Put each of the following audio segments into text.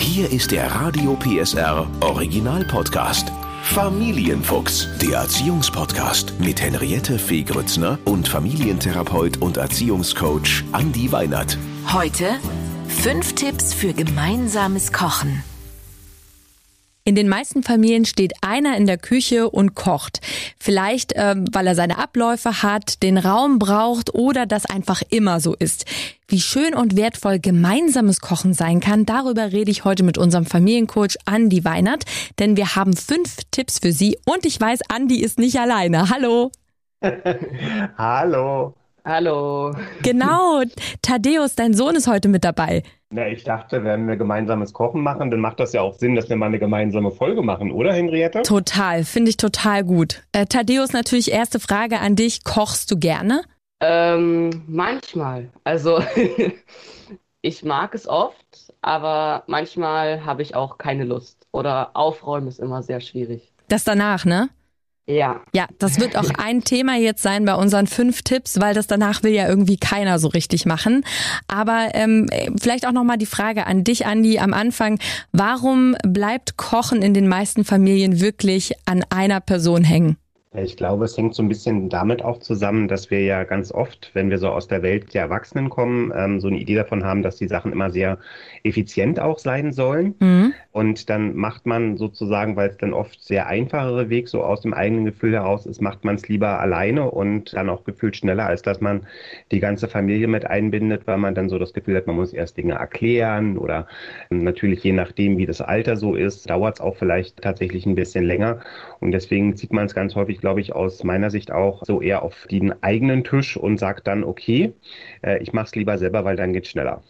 Hier ist der Radio PSR Original Podcast. Familienfuchs, der Erziehungspodcast mit Henriette Fee Grützner und Familientherapeut und Erziehungscoach Andi Weinert. Heute fünf Tipps für gemeinsames Kochen. In den meisten Familien steht einer in der Küche und kocht. Vielleicht, ähm, weil er seine Abläufe hat, den Raum braucht oder das einfach immer so ist. Wie schön und wertvoll gemeinsames Kochen sein kann, darüber rede ich heute mit unserem Familiencoach Andi Weinert, denn wir haben fünf Tipps für Sie und ich weiß, Andi ist nicht alleine. Hallo. Hallo. Hallo. Genau, Thaddeus, dein Sohn ist heute mit dabei. Na, ich dachte, wenn wir gemeinsames Kochen machen, dann macht das ja auch Sinn, dass wir mal eine gemeinsame Folge machen, oder Henriette? Total, finde ich total gut. Äh, Thaddeus, natürlich erste Frage an dich. Kochst du gerne? Ähm, manchmal. Also ich mag es oft, aber manchmal habe ich auch keine Lust. Oder aufräumen ist immer sehr schwierig. Das danach, ne? Ja. Ja, das wird auch ein Thema jetzt sein bei unseren fünf Tipps, weil das danach will ja irgendwie keiner so richtig machen. Aber ähm, vielleicht auch nochmal die Frage an dich, Andi, am Anfang. Warum bleibt Kochen in den meisten Familien wirklich an einer Person hängen? Ich glaube, es hängt so ein bisschen damit auch zusammen, dass wir ja ganz oft, wenn wir so aus der Welt der Erwachsenen kommen, ähm, so eine Idee davon haben, dass die Sachen immer sehr effizient auch sein sollen. Mhm. Und dann macht man sozusagen, weil es dann oft sehr einfachere Weg so aus dem eigenen Gefühl heraus ist, macht man es lieber alleine und dann auch gefühlt schneller, als dass man die ganze Familie mit einbindet, weil man dann so das Gefühl hat, man muss erst Dinge erklären oder natürlich je nachdem, wie das Alter so ist, dauert es auch vielleicht tatsächlich ein bisschen länger. Und deswegen sieht man es ganz häufig glaube ich, aus meiner Sicht auch so eher auf den eigenen Tisch und sagt dann, okay, ich mache es lieber selber, weil dann geht schneller.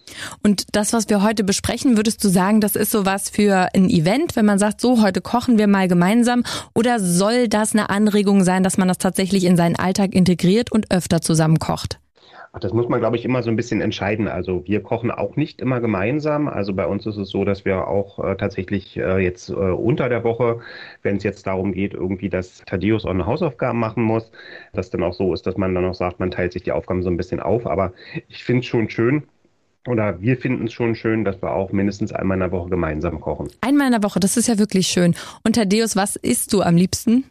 Und das, was wir heute besprechen, würdest du sagen, das ist sowas für ein Event, wenn man sagt, so, heute kochen wir mal gemeinsam? Oder soll das eine Anregung sein, dass man das tatsächlich in seinen Alltag integriert und öfter zusammen kocht? Ach, das muss man, glaube ich, immer so ein bisschen entscheiden. Also wir kochen auch nicht immer gemeinsam. Also bei uns ist es so, dass wir auch äh, tatsächlich äh, jetzt äh, unter der Woche, wenn es jetzt darum geht, irgendwie, dass Thaddeus auch eine Hausaufgaben machen muss, dass dann auch so ist, dass man dann auch sagt, man teilt sich die Aufgaben so ein bisschen auf. Aber ich finde es schon schön, oder wir finden es schon schön, dass wir auch mindestens einmal in der Woche gemeinsam kochen. Einmal in der Woche, das ist ja wirklich schön. Und Thaddeus, was isst du am liebsten?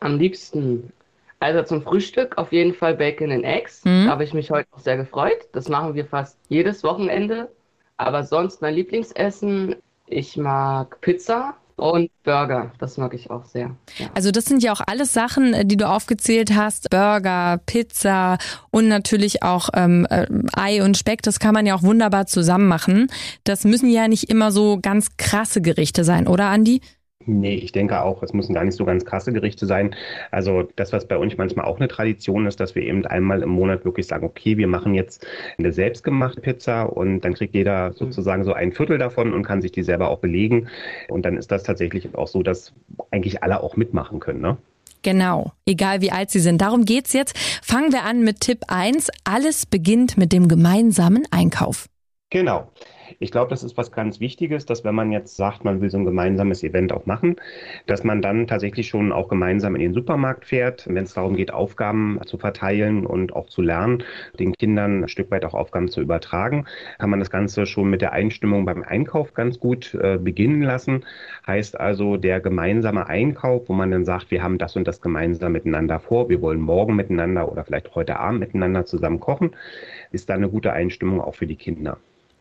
Am liebsten also zum Frühstück auf jeden Fall Bacon and Eggs. Mhm. Da habe ich mich heute auch sehr gefreut. Das machen wir fast jedes Wochenende. Aber sonst mein Lieblingsessen, ich mag Pizza und Burger, das mag ich auch sehr. Ja. Also das sind ja auch alles Sachen, äh, die du aufgezählt hast. Burger, Pizza und natürlich auch ähm, äh, Ei und Speck. Das kann man ja auch wunderbar zusammen machen. Das müssen ja nicht immer so ganz krasse Gerichte sein, oder Andi? Nee, ich denke auch, es müssen gar nicht so ganz krasse Gerichte sein. Also das, was bei uns manchmal auch eine Tradition ist, dass wir eben einmal im Monat wirklich sagen, okay, wir machen jetzt eine selbstgemachte Pizza und dann kriegt jeder sozusagen so ein Viertel davon und kann sich die selber auch belegen. Und dann ist das tatsächlich auch so, dass eigentlich alle auch mitmachen können. Ne? Genau, egal wie alt sie sind. Darum geht's jetzt. Fangen wir an mit Tipp 1. Alles beginnt mit dem gemeinsamen Einkauf. Genau. Ich glaube, das ist was ganz Wichtiges, dass wenn man jetzt sagt, man will so ein gemeinsames Event auch machen, dass man dann tatsächlich schon auch gemeinsam in den Supermarkt fährt, wenn es darum geht, Aufgaben zu verteilen und auch zu lernen, den Kindern ein Stück weit auch Aufgaben zu übertragen, kann man das Ganze schon mit der Einstimmung beim Einkauf ganz gut äh, beginnen lassen. Heißt also, der gemeinsame Einkauf, wo man dann sagt, wir haben das und das gemeinsam miteinander vor, wir wollen morgen miteinander oder vielleicht heute Abend miteinander zusammen kochen, ist da eine gute Einstimmung auch für die Kinder.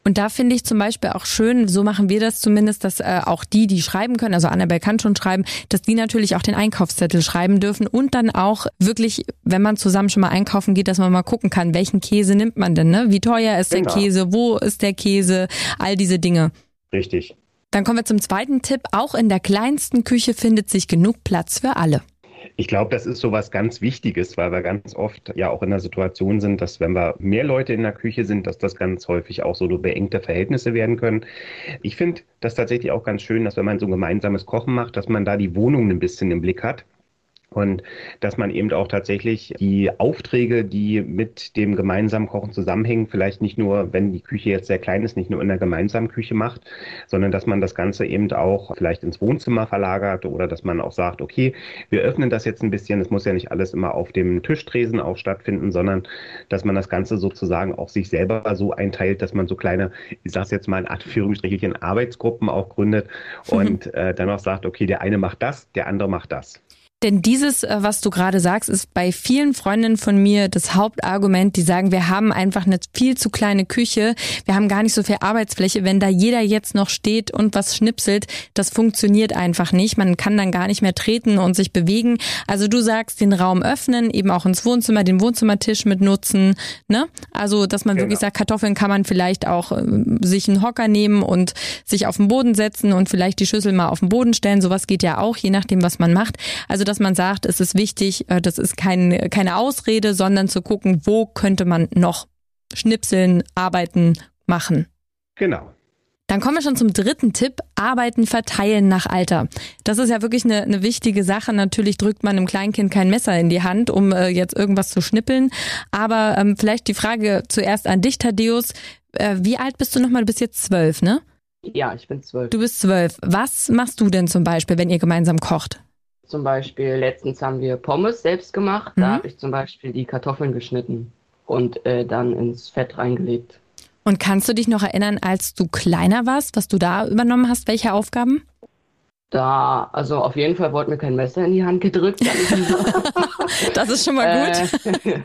Und da finde ich zum Beispiel auch schön, so machen wir das zumindest, dass äh, auch die, die schreiben können, also Annabelle kann schon schreiben, dass die natürlich auch den Einkaufszettel schreiben dürfen und dann auch wirklich, wenn man zusammen schon mal einkaufen geht, dass man mal gucken kann, welchen Käse nimmt man denn, ne? Wie teuer ist genau. der Käse, wo ist der Käse, all diese Dinge. Richtig. Dann kommen wir zum zweiten Tipp. Auch in der kleinsten Küche findet sich genug Platz für alle. Ich glaube, das ist so was ganz Wichtiges, weil wir ganz oft ja auch in der Situation sind, dass wenn wir mehr Leute in der Küche sind, dass das ganz häufig auch so beengte Verhältnisse werden können. Ich finde das tatsächlich auch ganz schön, dass wenn man so ein gemeinsames Kochen macht, dass man da die Wohnung ein bisschen im Blick hat Und dass man eben auch tatsächlich die Aufträge, die mit dem gemeinsamen Kochen zusammenhängen, vielleicht nicht nur, wenn die Küche jetzt sehr klein ist, nicht nur in der gemeinsamen Küche macht, sondern dass man das Ganze eben auch vielleicht ins Wohnzimmer verlagert oder dass man auch sagt, okay, wir öffnen das jetzt ein bisschen. Es muss ja nicht alles immer auf dem Tischtresen auch stattfinden, sondern dass man das Ganze sozusagen auch sich selber so einteilt, dass man so kleine, ich sage jetzt mal in Anführungsstrichen, Arbeitsgruppen auch gründet und äh, dann auch sagt, okay, der eine macht das, der andere macht das. Denn dieses, äh, was du gerade sagst, ist bei vielen Freundinnen von mir das Hauptargument. Die sagen, wir haben einfach eine viel zu kleine Küche. Wir haben gar nicht so viel Arbeitsfläche. Wenn da jeder jetzt noch steht und was schnipselt, das funktioniert einfach nicht. Man kann dann gar nicht mehr treten und sich bewegen. Also du sagst, den Raum öffnen, eben auch ins Wohnzimmer, den Wohnzimmertisch mit nutzen. Ne? Also, dass man genau. wirklich sagt, Kartoffeln kann man vielleicht auch äh, sich einen Hocker nehmen und sich auf den Boden setzen und vielleicht die Schüssel mal auf den Boden stellen. Sowas geht ja auch, je nachdem, was man macht. Also, dass man sagt, es ist wichtig, äh, das ist kein, keine Ausrede, sondern zu gucken, wo könnte man noch schnipseln, arbeiten, machen. Genau. Dann kommen wir schon zum dritten Tipp, arbeiten, verteilen nach Alter. Das ist ja wirklich eine, eine wichtige Sache. Natürlich drückt man einem Kleinkind kein Messer in die Hand, um äh, jetzt irgendwas zu schnippeln. Aber ähm, vielleicht die Frage zuerst an dich, Thaddeus. Äh, wie alt bist du nochmal? Du bist jetzt zwölf, ne? Ja, ich bin zwölf. Du bist zwölf. Was machst du denn zum Beispiel, wenn ihr gemeinsam kocht? Zum Beispiel, letztens haben wir Pommes selbst gemacht. Mhm. Da habe ich zum Beispiel die Kartoffeln geschnitten und äh, dann ins Fett reingelegt. Und kannst du dich noch erinnern, als du kleiner warst, was du da übernommen hast? Welche Aufgaben? Da, also auf jeden Fall wurde mir kein Messer in die Hand gedrückt. das ist schon mal gut. Äh,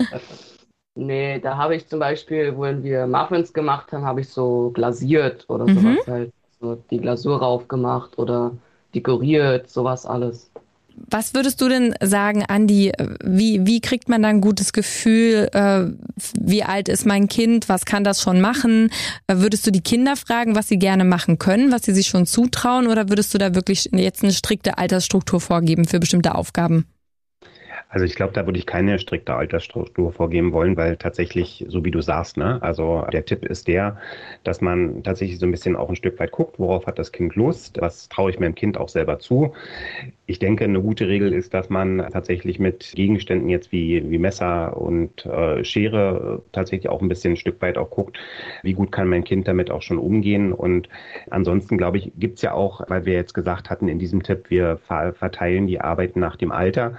nee, da habe ich zum Beispiel, wenn wir Muffins gemacht haben, habe ich so glasiert oder mhm. sowas halt. So die Glasur raufgemacht oder dekoriert, sowas alles. Was würdest du denn sagen, Andi? Wie, wie kriegt man da ein gutes Gefühl? Äh, wie alt ist mein Kind? Was kann das schon machen? Äh, würdest du die Kinder fragen, was sie gerne machen können, was sie sich schon zutrauen? Oder würdest du da wirklich jetzt eine strikte Altersstruktur vorgeben für bestimmte Aufgaben? Also ich glaube, da würde ich keine strikte Altersstruktur vorgeben wollen, weil tatsächlich, so wie du sagst, ne, also der Tipp ist der, dass man tatsächlich so ein bisschen auch ein Stück weit guckt, worauf hat das Kind Lust, was traue ich meinem Kind auch selber zu. Ich denke, eine gute Regel ist, dass man tatsächlich mit Gegenständen jetzt wie, wie Messer und äh, Schere tatsächlich auch ein bisschen ein Stück weit auch guckt, wie gut kann mein Kind damit auch schon umgehen. Und ansonsten, glaube ich, gibt's ja auch, weil wir jetzt gesagt hatten in diesem Tipp, wir verteilen die Arbeiten nach dem Alter,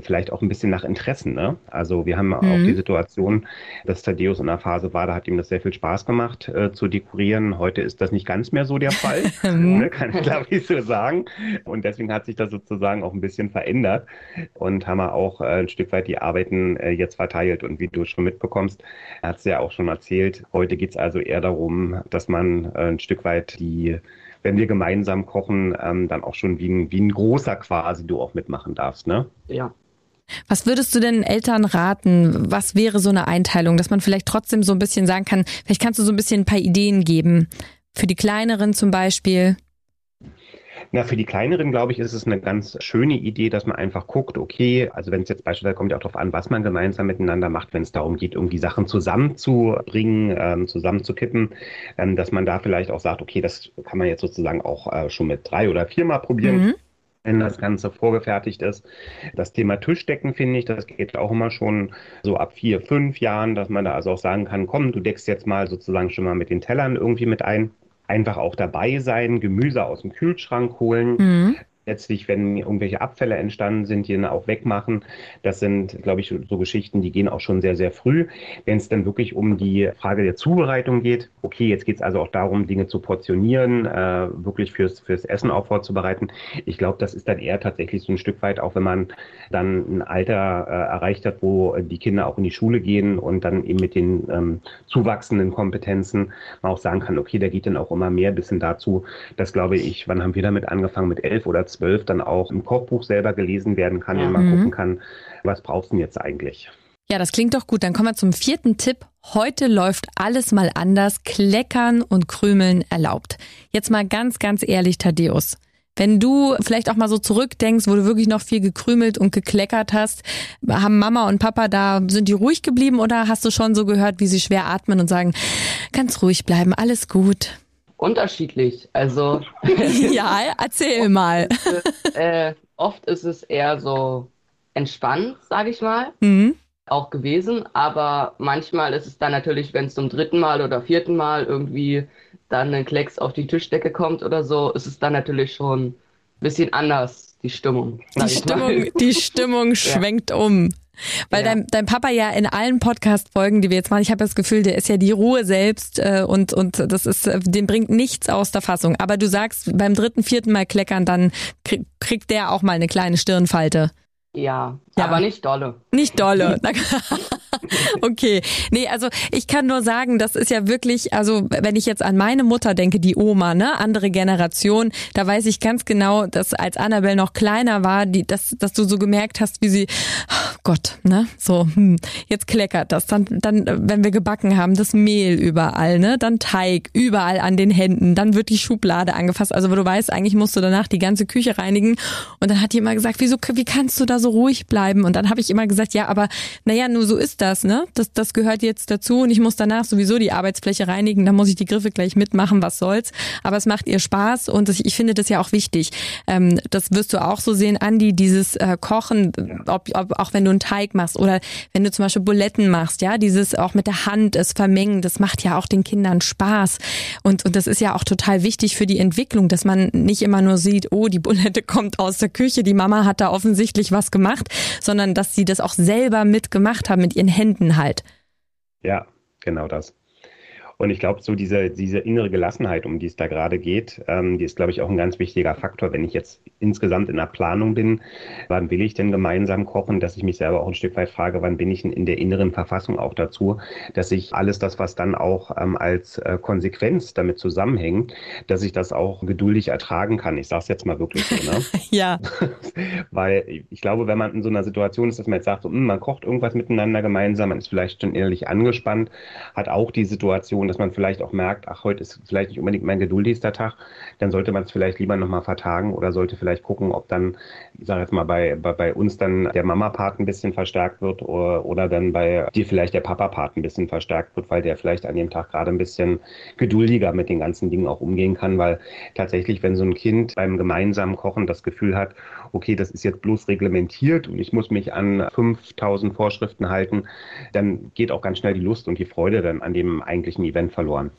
vielleicht auch ein bisschen nach Interessen. Ne? Also wir haben mhm. auch die Situation, dass Thaddeus in einer Phase war, da hat ihm das sehr viel Spaß gemacht äh, zu dekorieren. Heute ist das nicht ganz mehr so der Fall, ne? kann ich glaube ich so sagen. Und deswegen hat sich das so sozusagen auch ein bisschen verändert und haben wir auch äh, ein Stück weit die Arbeiten äh, jetzt verteilt. Und wie du schon mitbekommst, hat es ja auch schon erzählt, heute geht es also eher darum, dass man äh, ein Stück weit die wenn wir gemeinsam kochen, ähm, dann auch schon wie ein, wie ein großer quasi du auch mitmachen darfst, ne? Ja. Was würdest du denn Eltern raten? Was wäre so eine Einteilung, dass man vielleicht trotzdem so ein bisschen sagen kann, vielleicht kannst du so ein bisschen ein paar Ideen geben. Für die kleineren zum Beispiel. Na, für die kleineren, glaube ich, ist es eine ganz schöne Idee, dass man einfach guckt, okay, also wenn es jetzt beispielsweise kommt ja auch darauf an, was man gemeinsam miteinander macht, wenn es darum geht, irgendwie Sachen zusammenzubringen, ähm, zusammenzukippen, ähm, dass man da vielleicht auch sagt, okay, das kann man jetzt sozusagen auch äh, schon mit drei oder viermal probieren. Mhm wenn das Ganze vorgefertigt ist. Das Thema Tischdecken finde ich, das geht auch immer schon so ab vier, fünf Jahren, dass man da also auch sagen kann, komm, du deckst jetzt mal sozusagen schon mal mit den Tellern irgendwie mit ein einfach auch dabei sein, Gemüse aus dem Kühlschrank holen, mhm letztlich, wenn irgendwelche Abfälle entstanden sind, die dann auch wegmachen. Das sind, glaube ich, so Geschichten, die gehen auch schon sehr, sehr früh. Wenn es dann wirklich um die Frage der Zubereitung geht, okay, jetzt geht es also auch darum, Dinge zu portionieren, äh, wirklich fürs, fürs Essen auch vorzubereiten. Ich glaube, das ist dann eher tatsächlich so ein Stück weit, auch wenn man dann ein Alter äh, erreicht hat, wo die Kinder auch in die Schule gehen und dann eben mit den ähm, zuwachsenden Kompetenzen man auch sagen kann, okay, da geht dann auch immer mehr bis hin dazu, dass, glaube ich, wann haben wir damit angefangen? Mit elf oder zwölf dann auch im Kochbuch selber gelesen werden kann ja. und man mhm. gucken kann, was brauchst du denn jetzt eigentlich? Ja, das klingt doch gut. Dann kommen wir zum vierten Tipp. Heute läuft alles mal anders. Kleckern und Krümeln erlaubt. Jetzt mal ganz, ganz ehrlich, Thaddeus. Wenn du vielleicht auch mal so zurückdenkst, wo du wirklich noch viel gekrümelt und gekleckert hast, haben Mama und Papa da, sind die ruhig geblieben oder hast du schon so gehört, wie sie schwer atmen und sagen, ganz ruhig bleiben, alles gut? Unterschiedlich. Also. ja, erzähl mal. Ist, äh, oft ist es eher so entspannt, sage ich mal. Mhm. Auch gewesen, aber manchmal ist es dann natürlich, wenn es zum dritten Mal oder vierten Mal irgendwie dann ein Klecks auf die Tischdecke kommt oder so, ist es dann natürlich schon ein bisschen anders, die Stimmung. Die Stimmung, die Stimmung schwenkt ja. um. Weil ja. dein, dein Papa ja in allen Podcast-Folgen, die wir jetzt machen, ich habe das Gefühl, der ist ja die Ruhe selbst äh, und, und das ist, äh, dem bringt nichts aus der Fassung. Aber du sagst, beim dritten, vierten Mal kleckern, dann krieg, kriegt der auch mal eine kleine Stirnfalte. Ja, ja, aber nicht dolle. Nicht dolle. okay. Nee, also ich kann nur sagen, das ist ja wirklich, also wenn ich jetzt an meine Mutter denke, die Oma, ne, andere Generation, da weiß ich ganz genau, dass als Annabelle noch kleiner war, die, dass, dass du so gemerkt hast, wie sie, oh Gott, ne, so, hm, jetzt kleckert das. Dann, dann, wenn wir gebacken haben, das Mehl überall, ne, dann Teig überall an den Händen, dann wird die Schublade angefasst. Also, wo du weißt, eigentlich musst du danach die ganze Küche reinigen. Und dann hat die immer gesagt, wieso, wie kannst du da so ruhig bleiben? Und dann habe ich immer gesagt, ja, aber naja, nur so ist das, ne? Das, das gehört jetzt dazu und ich muss danach sowieso die Arbeitsfläche reinigen, da muss ich die Griffe gleich mitmachen, was soll's. Aber es macht ihr Spaß und ich finde das ja auch wichtig. Ähm, das wirst du auch so sehen, Andi, dieses äh, Kochen, ob, ob, auch wenn du einen Teig machst oder wenn du zum Beispiel Buletten machst, ja, dieses auch mit der Hand es vermengen, das macht ja auch den Kindern Spaß. Und, und das ist ja auch total wichtig für die Entwicklung, dass man nicht immer nur sieht, oh, die Bulette kommt aus der Küche, die Mama hat da offensichtlich was gemacht, sondern dass sie das auch selber mitgemacht haben mit ihren Händen halt. Ja, genau das. Und ich glaube, so diese, diese innere Gelassenheit, um die es da gerade geht, ähm, die ist, glaube ich, auch ein ganz wichtiger Faktor. Wenn ich jetzt insgesamt in der Planung bin, wann will ich denn gemeinsam kochen, dass ich mich selber auch ein Stück weit frage, wann bin ich in der inneren Verfassung auch dazu, dass ich alles das, was dann auch ähm, als äh, Konsequenz damit zusammenhängt, dass ich das auch geduldig ertragen kann. Ich sage es jetzt mal wirklich so. Ne? ja. Weil ich glaube, wenn man in so einer Situation ist, dass man jetzt sagt, so, hm, man kocht irgendwas miteinander gemeinsam, man ist vielleicht schon innerlich angespannt, hat auch die Situation, dass man vielleicht auch merkt, ach, heute ist vielleicht nicht unbedingt mein geduldigster Tag, dann sollte man es vielleicht lieber nochmal vertagen oder sollte vielleicht gucken, ob dann, ich sage jetzt mal, bei, bei, bei uns dann der Mama-Part ein bisschen verstärkt wird oder, oder dann bei dir vielleicht der Papa-Part ein bisschen verstärkt wird, weil der vielleicht an dem Tag gerade ein bisschen geduldiger mit den ganzen Dingen auch umgehen kann, weil tatsächlich, wenn so ein Kind beim gemeinsamen Kochen das Gefühl hat, okay, das ist jetzt bloß reglementiert und ich muss mich an 5000 Vorschriften halten, dann geht auch ganz schnell die Lust und die Freude dann an dem eigentlichen Event Prozent verloren.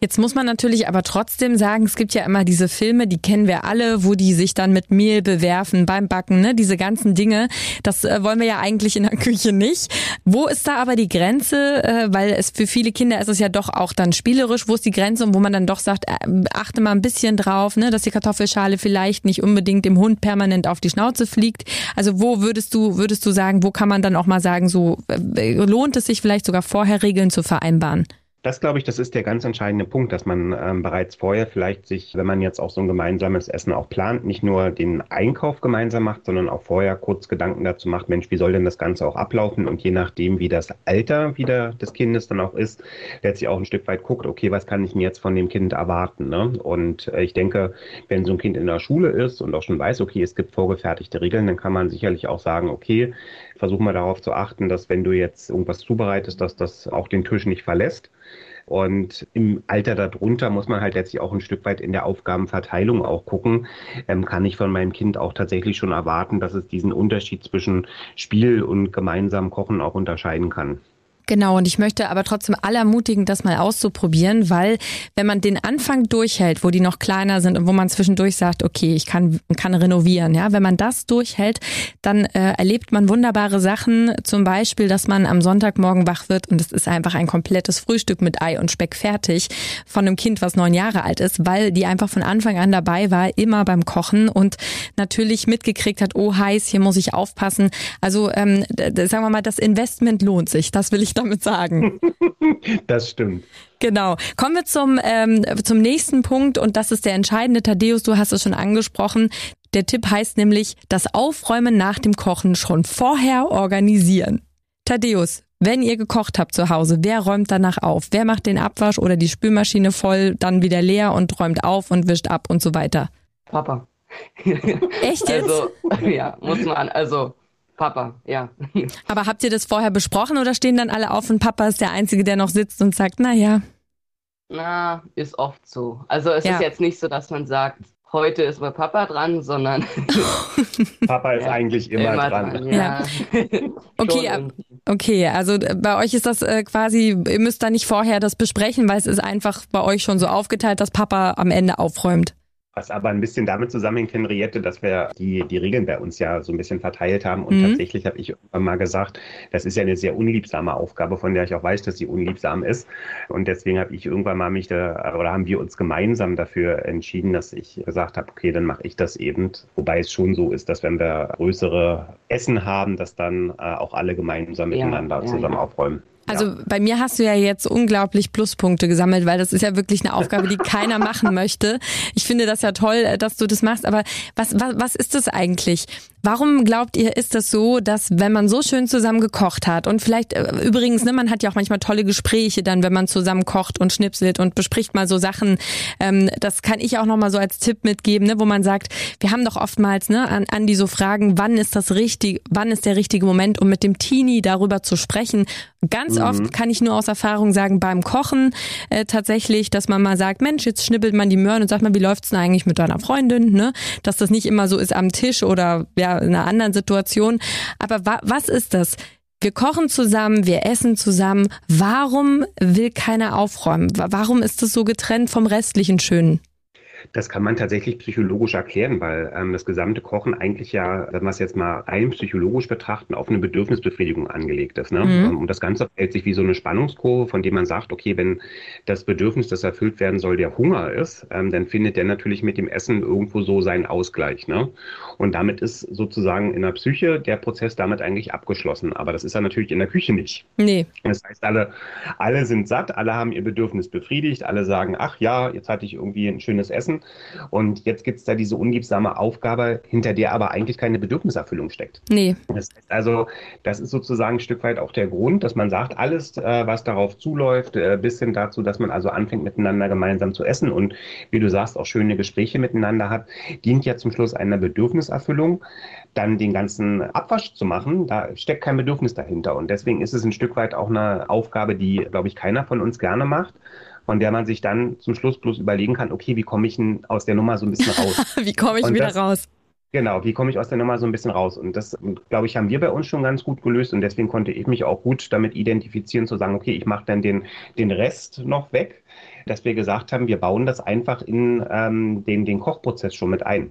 Jetzt muss man natürlich aber trotzdem sagen, es gibt ja immer diese Filme, die kennen wir alle, wo die sich dann mit Mehl bewerfen beim Backen, ne? diese ganzen Dinge. Das äh, wollen wir ja eigentlich in der Küche nicht. Wo ist da aber die Grenze? Äh, weil es für viele Kinder ist es ja doch auch dann spielerisch. Wo ist die Grenze und wo man dann doch sagt, äh, achte mal ein bisschen drauf, ne? dass die Kartoffelschale vielleicht nicht unbedingt dem Hund permanent auf die Schnauze fliegt. Also wo würdest du, würdest du sagen, wo kann man dann auch mal sagen, so lohnt es sich vielleicht sogar vorher Regeln zu vereinbaren? Das glaube ich, das ist der ganz entscheidende Punkt, dass man ähm, bereits vorher vielleicht sich, wenn man jetzt auch so ein gemeinsames Essen auch plant, nicht nur den Einkauf gemeinsam macht, sondern auch vorher kurz Gedanken dazu macht, Mensch, wie soll denn das Ganze auch ablaufen? Und je nachdem, wie das Alter wieder des Kindes dann auch ist, letztlich auch ein Stück weit guckt, okay, was kann ich mir jetzt von dem Kind erwarten? Ne? Und äh, ich denke, wenn so ein Kind in der Schule ist und auch schon weiß, okay, es gibt vorgefertigte Regeln, dann kann man sicherlich auch sagen, okay, versuchen wir darauf zu achten, dass wenn du jetzt irgendwas zubereitest, dass das auch den Tisch nicht verlässt. Und im Alter darunter muss man halt letztlich auch ein Stück weit in der Aufgabenverteilung auch gucken. Ähm, kann ich von meinem Kind auch tatsächlich schon erwarten, dass es diesen Unterschied zwischen Spiel und gemeinsam Kochen auch unterscheiden kann. Genau, und ich möchte aber trotzdem alle ermutigen, das mal auszuprobieren, weil wenn man den Anfang durchhält, wo die noch kleiner sind und wo man zwischendurch sagt, okay, ich kann, kann renovieren, ja, wenn man das durchhält, dann äh, erlebt man wunderbare Sachen, zum Beispiel, dass man am Sonntagmorgen wach wird und es ist einfach ein komplettes Frühstück mit Ei und Speck fertig von einem Kind, was neun Jahre alt ist, weil die einfach von Anfang an dabei war, immer beim Kochen und natürlich mitgekriegt hat, oh heiß, hier muss ich aufpassen. Also ähm, sagen wir mal, das Investment lohnt sich, das will ich damit sagen. Das stimmt. Genau. Kommen wir zum, ähm, zum nächsten Punkt und das ist der entscheidende. Thaddeus, du hast es schon angesprochen. Der Tipp heißt nämlich, das Aufräumen nach dem Kochen schon vorher organisieren. Thaddeus, wenn ihr gekocht habt zu Hause, wer räumt danach auf? Wer macht den Abwasch oder die Spülmaschine voll, dann wieder leer und räumt auf und wischt ab und so weiter? Papa. Echt jetzt? Also, ja, muss man, also Papa, ja. Aber habt ihr das vorher besprochen oder stehen dann alle auf und Papa ist der Einzige, der noch sitzt und sagt, na ja? Na, ist oft so. Also es ja. ist jetzt nicht so, dass man sagt, heute ist mal Papa dran, sondern Papa ist ja, eigentlich immer, immer dran. dran. Ja. okay, okay, also äh, bei euch ist das äh, quasi, ihr müsst da nicht vorher das besprechen, weil es ist einfach bei euch schon so aufgeteilt, dass Papa am Ende aufräumt. Was aber ein bisschen damit zusammenhängt, Henriette, dass wir die, die Regeln bei uns ja so ein bisschen verteilt haben. Und mhm. tatsächlich habe ich irgendwann mal gesagt, das ist ja eine sehr unliebsame Aufgabe, von der ich auch weiß, dass sie unliebsam ist. Und deswegen habe ich irgendwann mal mich da, oder haben wir uns gemeinsam dafür entschieden, dass ich gesagt habe, okay, dann mache ich das eben. Wobei es schon so ist, dass wenn wir größere Essen haben, dass dann äh, auch alle gemeinsam ja, miteinander ja, zusammen ja. aufräumen. Also ja. bei mir hast du ja jetzt unglaublich Pluspunkte gesammelt, weil das ist ja wirklich eine Aufgabe, die keiner machen möchte. Ich finde das ja toll, äh, dass du das machst, aber was, was, was ist das eigentlich? Warum glaubt ihr, ist das so, dass wenn man so schön zusammen gekocht hat und vielleicht äh, übrigens, ne, man hat ja auch manchmal tolle Gespräche dann, wenn man zusammen kocht und schnipselt und bespricht mal so Sachen. Ähm, das kann ich auch noch mal so als Tipp mitgeben, ne, wo man sagt, wir haben doch oftmals ne, an, an die so Fragen, wann ist das richtig, wann ist der richtige Moment, um mit dem Teenie darüber zu sprechen. Ganz mhm. oft kann ich nur aus Erfahrung sagen beim Kochen äh, tatsächlich, dass man mal sagt, Mensch, jetzt schnippelt man die Möhren und sagt mal, wie läuft's denn eigentlich mit deiner Freundin, ne? Dass das nicht immer so ist am Tisch oder ja in einer anderen Situation. Aber wa was ist das? Wir kochen zusammen, wir essen zusammen. Warum will keiner aufräumen? Warum ist das so getrennt vom restlichen Schönen? Das kann man tatsächlich psychologisch erklären, weil ähm, das gesamte Kochen eigentlich ja, wenn wir es jetzt mal rein psychologisch betrachten, auf eine Bedürfnisbefriedigung angelegt ist. Ne? Mhm. Und das Ganze hält sich wie so eine Spannungskurve, von dem man sagt, okay, wenn das Bedürfnis, das erfüllt werden soll, der Hunger ist, ähm, dann findet der natürlich mit dem Essen irgendwo so seinen Ausgleich. Ne? Und damit ist sozusagen in der Psyche der Prozess damit eigentlich abgeschlossen. Aber das ist ja natürlich in der Küche nicht. Nee. Das heißt, alle, alle sind satt, alle haben ihr Bedürfnis befriedigt, alle sagen, ach ja, jetzt hatte ich irgendwie ein schönes Essen lassen. Und jetzt gibt es da diese unliebsame Aufgabe, hinter der aber eigentlich keine Bedürfniserfüllung steckt. Nee. Das heißt also, das ist sozusagen ein Stück weit auch der Grund, dass man sagt, alles, äh, was darauf zuläuft, äh, bis hin dazu, dass man also anfängt, miteinander gemeinsam zu essen und wie du sagst, auch schöne Gespräche miteinander hat, dient ja zum Schluss einer Bedürfniserfüllung. Dann den ganzen Abwasch zu machen, da steckt kein Bedürfnis dahinter. Und deswegen ist es ein Stück weit auch eine Aufgabe, die, glaube ich, keiner von uns gerne macht von der man sich dann zum Schluss bloß überlegen kann, okay, wie komme ich denn aus der Nummer so ein bisschen raus? wie komme ich und wieder das, raus? Genau, wie komme ich aus der Nummer so ein bisschen raus? Und das, glaube ich, haben wir bei uns schon ganz gut gelöst und deswegen konnte ich mich auch gut damit identifizieren, zu sagen, okay, ich mache dann den, den Rest noch weg, dass wir gesagt haben, wir bauen das einfach in ähm, den, den Kochprozess schon mit ein.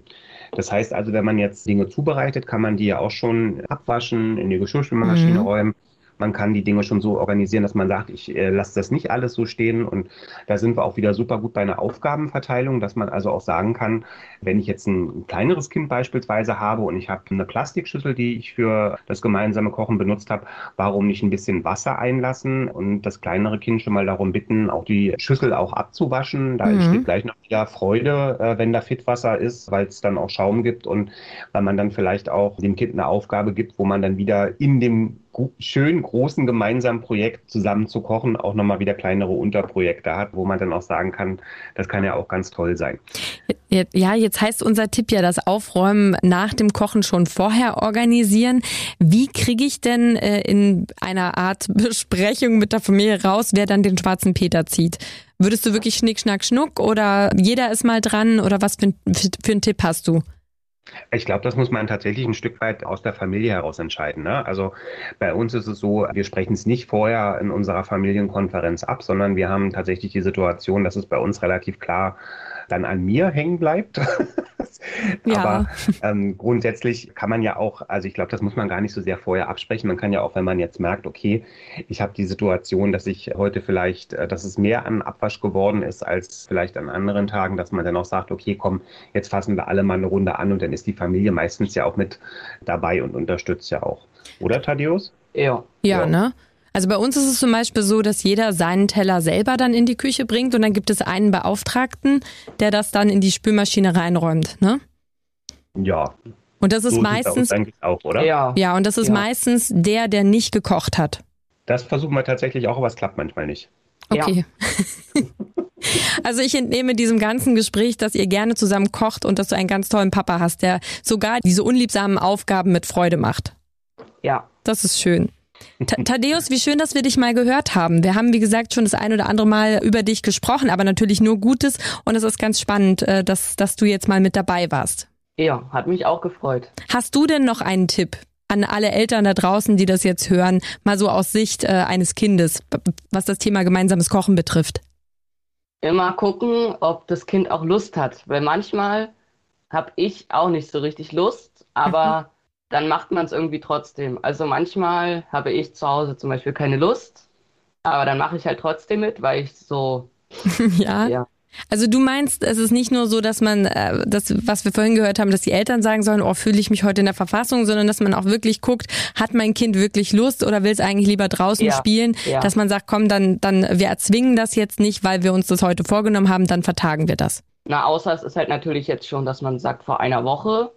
Das heißt also, wenn man jetzt Dinge zubereitet, kann man die ja auch schon abwaschen, in die Geschirrspülmaschine mhm. räumen man kann die Dinge schon so organisieren, dass man sagt, ich äh, lasse das nicht alles so stehen. Und da sind wir auch wieder super gut bei einer Aufgabenverteilung, dass man also auch sagen kann, wenn ich jetzt ein kleineres Kind beispielsweise habe und ich habe eine Plastikschüssel, die ich für das gemeinsame Kochen benutzt habe, warum nicht ein bisschen Wasser einlassen und das kleinere Kind schon mal darum bitten, auch die Schüssel auch abzuwaschen. Da mhm. entsteht gleich noch wieder Freude, äh, wenn da Fitwasser ist, weil es dann auch Schaum gibt und weil man dann vielleicht auch dem Kind eine Aufgabe gibt, wo man dann wieder in dem schön großen gemeinsamen Projekt zusammen zu kochen, auch nochmal wieder kleinere Unterprojekte hat, wo man dann auch sagen kann, das kann ja auch ganz toll sein. Ja, jetzt heißt unser Tipp ja, das Aufräumen nach dem Kochen schon vorher organisieren. Wie kriege ich denn äh, in einer Art Besprechung mit der Familie raus, wer dann den schwarzen Peter zieht? Würdest du wirklich Schnick, Schnack, Schnuck oder jeder ist mal dran oder was für, für, für einen Tipp hast du? Ich glaube, das muss man tatsächlich ein Stück weit aus der Familie heraus entscheiden. Ne? Also bei uns ist es so, wir sprechen es nicht vorher in unserer Familienkonferenz ab, sondern wir haben tatsächlich die Situation, dass es bei uns relativ klar dann an mir hängen bleibt. ja. Aber ähm, grundsätzlich kann man ja auch, also ich glaube, das muss man gar nicht so sehr vorher absprechen. Man kann ja auch, wenn man jetzt merkt, okay, ich habe die Situation, dass ich heute vielleicht, äh, dass es mehr an Abwasch geworden ist als vielleicht an anderen Tagen, dass man dann auch sagt, okay, komm, jetzt fassen wir alle mal eine Runde an und dann ist die Familie meistens ja auch mit dabei und unterstützt ja auch. Oder, Thaddeus? Ja. Ja, ja. ne? Also bei uns ist es zum Beispiel so, dass jeder seinen Teller selber dann in die Küche bringt und dann gibt es einen Beauftragten, der das dann in die Spülmaschine reinräumt, ne? Ja. Und das ist so meistens auch, oder? Ja. Ja, und das ist ja. meistens der, der nicht gekocht hat. Das versuchen wir tatsächlich auch, aber es klappt manchmal nicht. Okay. Ja. Also ich entnehme diesem ganzen Gespräch, dass ihr gerne zusammen kocht und dass du einen ganz tollen Papa hast, der sogar diese unliebsamen Aufgaben mit Freude macht. Ja. Das ist schön. Thaddeus, wie schön, dass wir dich mal gehört haben. Wir haben, wie gesagt, schon das ein oder andere Mal über dich gesprochen, aber natürlich nur Gutes. Und es ist ganz spannend, äh, dass, dass du jetzt mal mit dabei warst. Ja, hat mich auch gefreut. Hast du denn noch einen Tipp an alle Eltern da draußen, die das jetzt hören, mal so aus Sicht äh, eines Kindes, was das Thema gemeinsames Kochen betrifft? Immer gucken, ob das Kind auch Lust hat, weil manchmal habe ich auch nicht so richtig Lust, aber mhm. Dann macht man es irgendwie trotzdem. Also manchmal habe ich zu Hause zum Beispiel keine Lust, aber dann mache ich halt trotzdem mit, weil ich so ja. ja. Also du meinst, es ist nicht nur so, dass man äh, das, was wir vorhin gehört haben, dass die Eltern sagen sollen, oh, fühle ich mich heute in der Verfassung, sondern dass man auch wirklich guckt, hat mein Kind wirklich Lust oder will es eigentlich lieber draußen ja, spielen? Ja. Dass man sagt, komm, dann, dann, wir erzwingen das jetzt nicht, weil wir uns das heute vorgenommen haben, dann vertagen wir das. Na, außer es ist halt natürlich jetzt schon, dass man sagt, vor einer Woche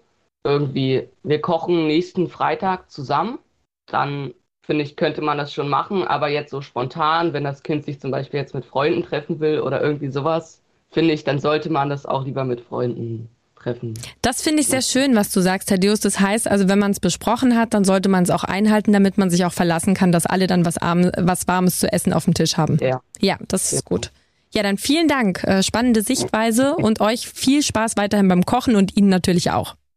irgendwie, wir kochen nächsten Freitag zusammen, dann finde ich, könnte man das schon machen, aber jetzt so spontan, wenn das Kind sich zum Beispiel jetzt mit Freunden treffen will oder irgendwie sowas, finde ich, dann sollte man das auch lieber mit Freunden treffen. Das finde ich sehr schön, was du sagst, Thaddeus. Das heißt also, wenn man es besprochen hat, dann sollte man es auch einhalten, damit man sich auch verlassen kann, dass alle dann was, Arm, was Warmes zu essen auf dem Tisch haben. Ja. Ja, das ist gut. Ja, dann vielen Dank. Äh, spannende Sichtweise und euch viel Spaß weiterhin beim Kochen und Ihnen natürlich auch.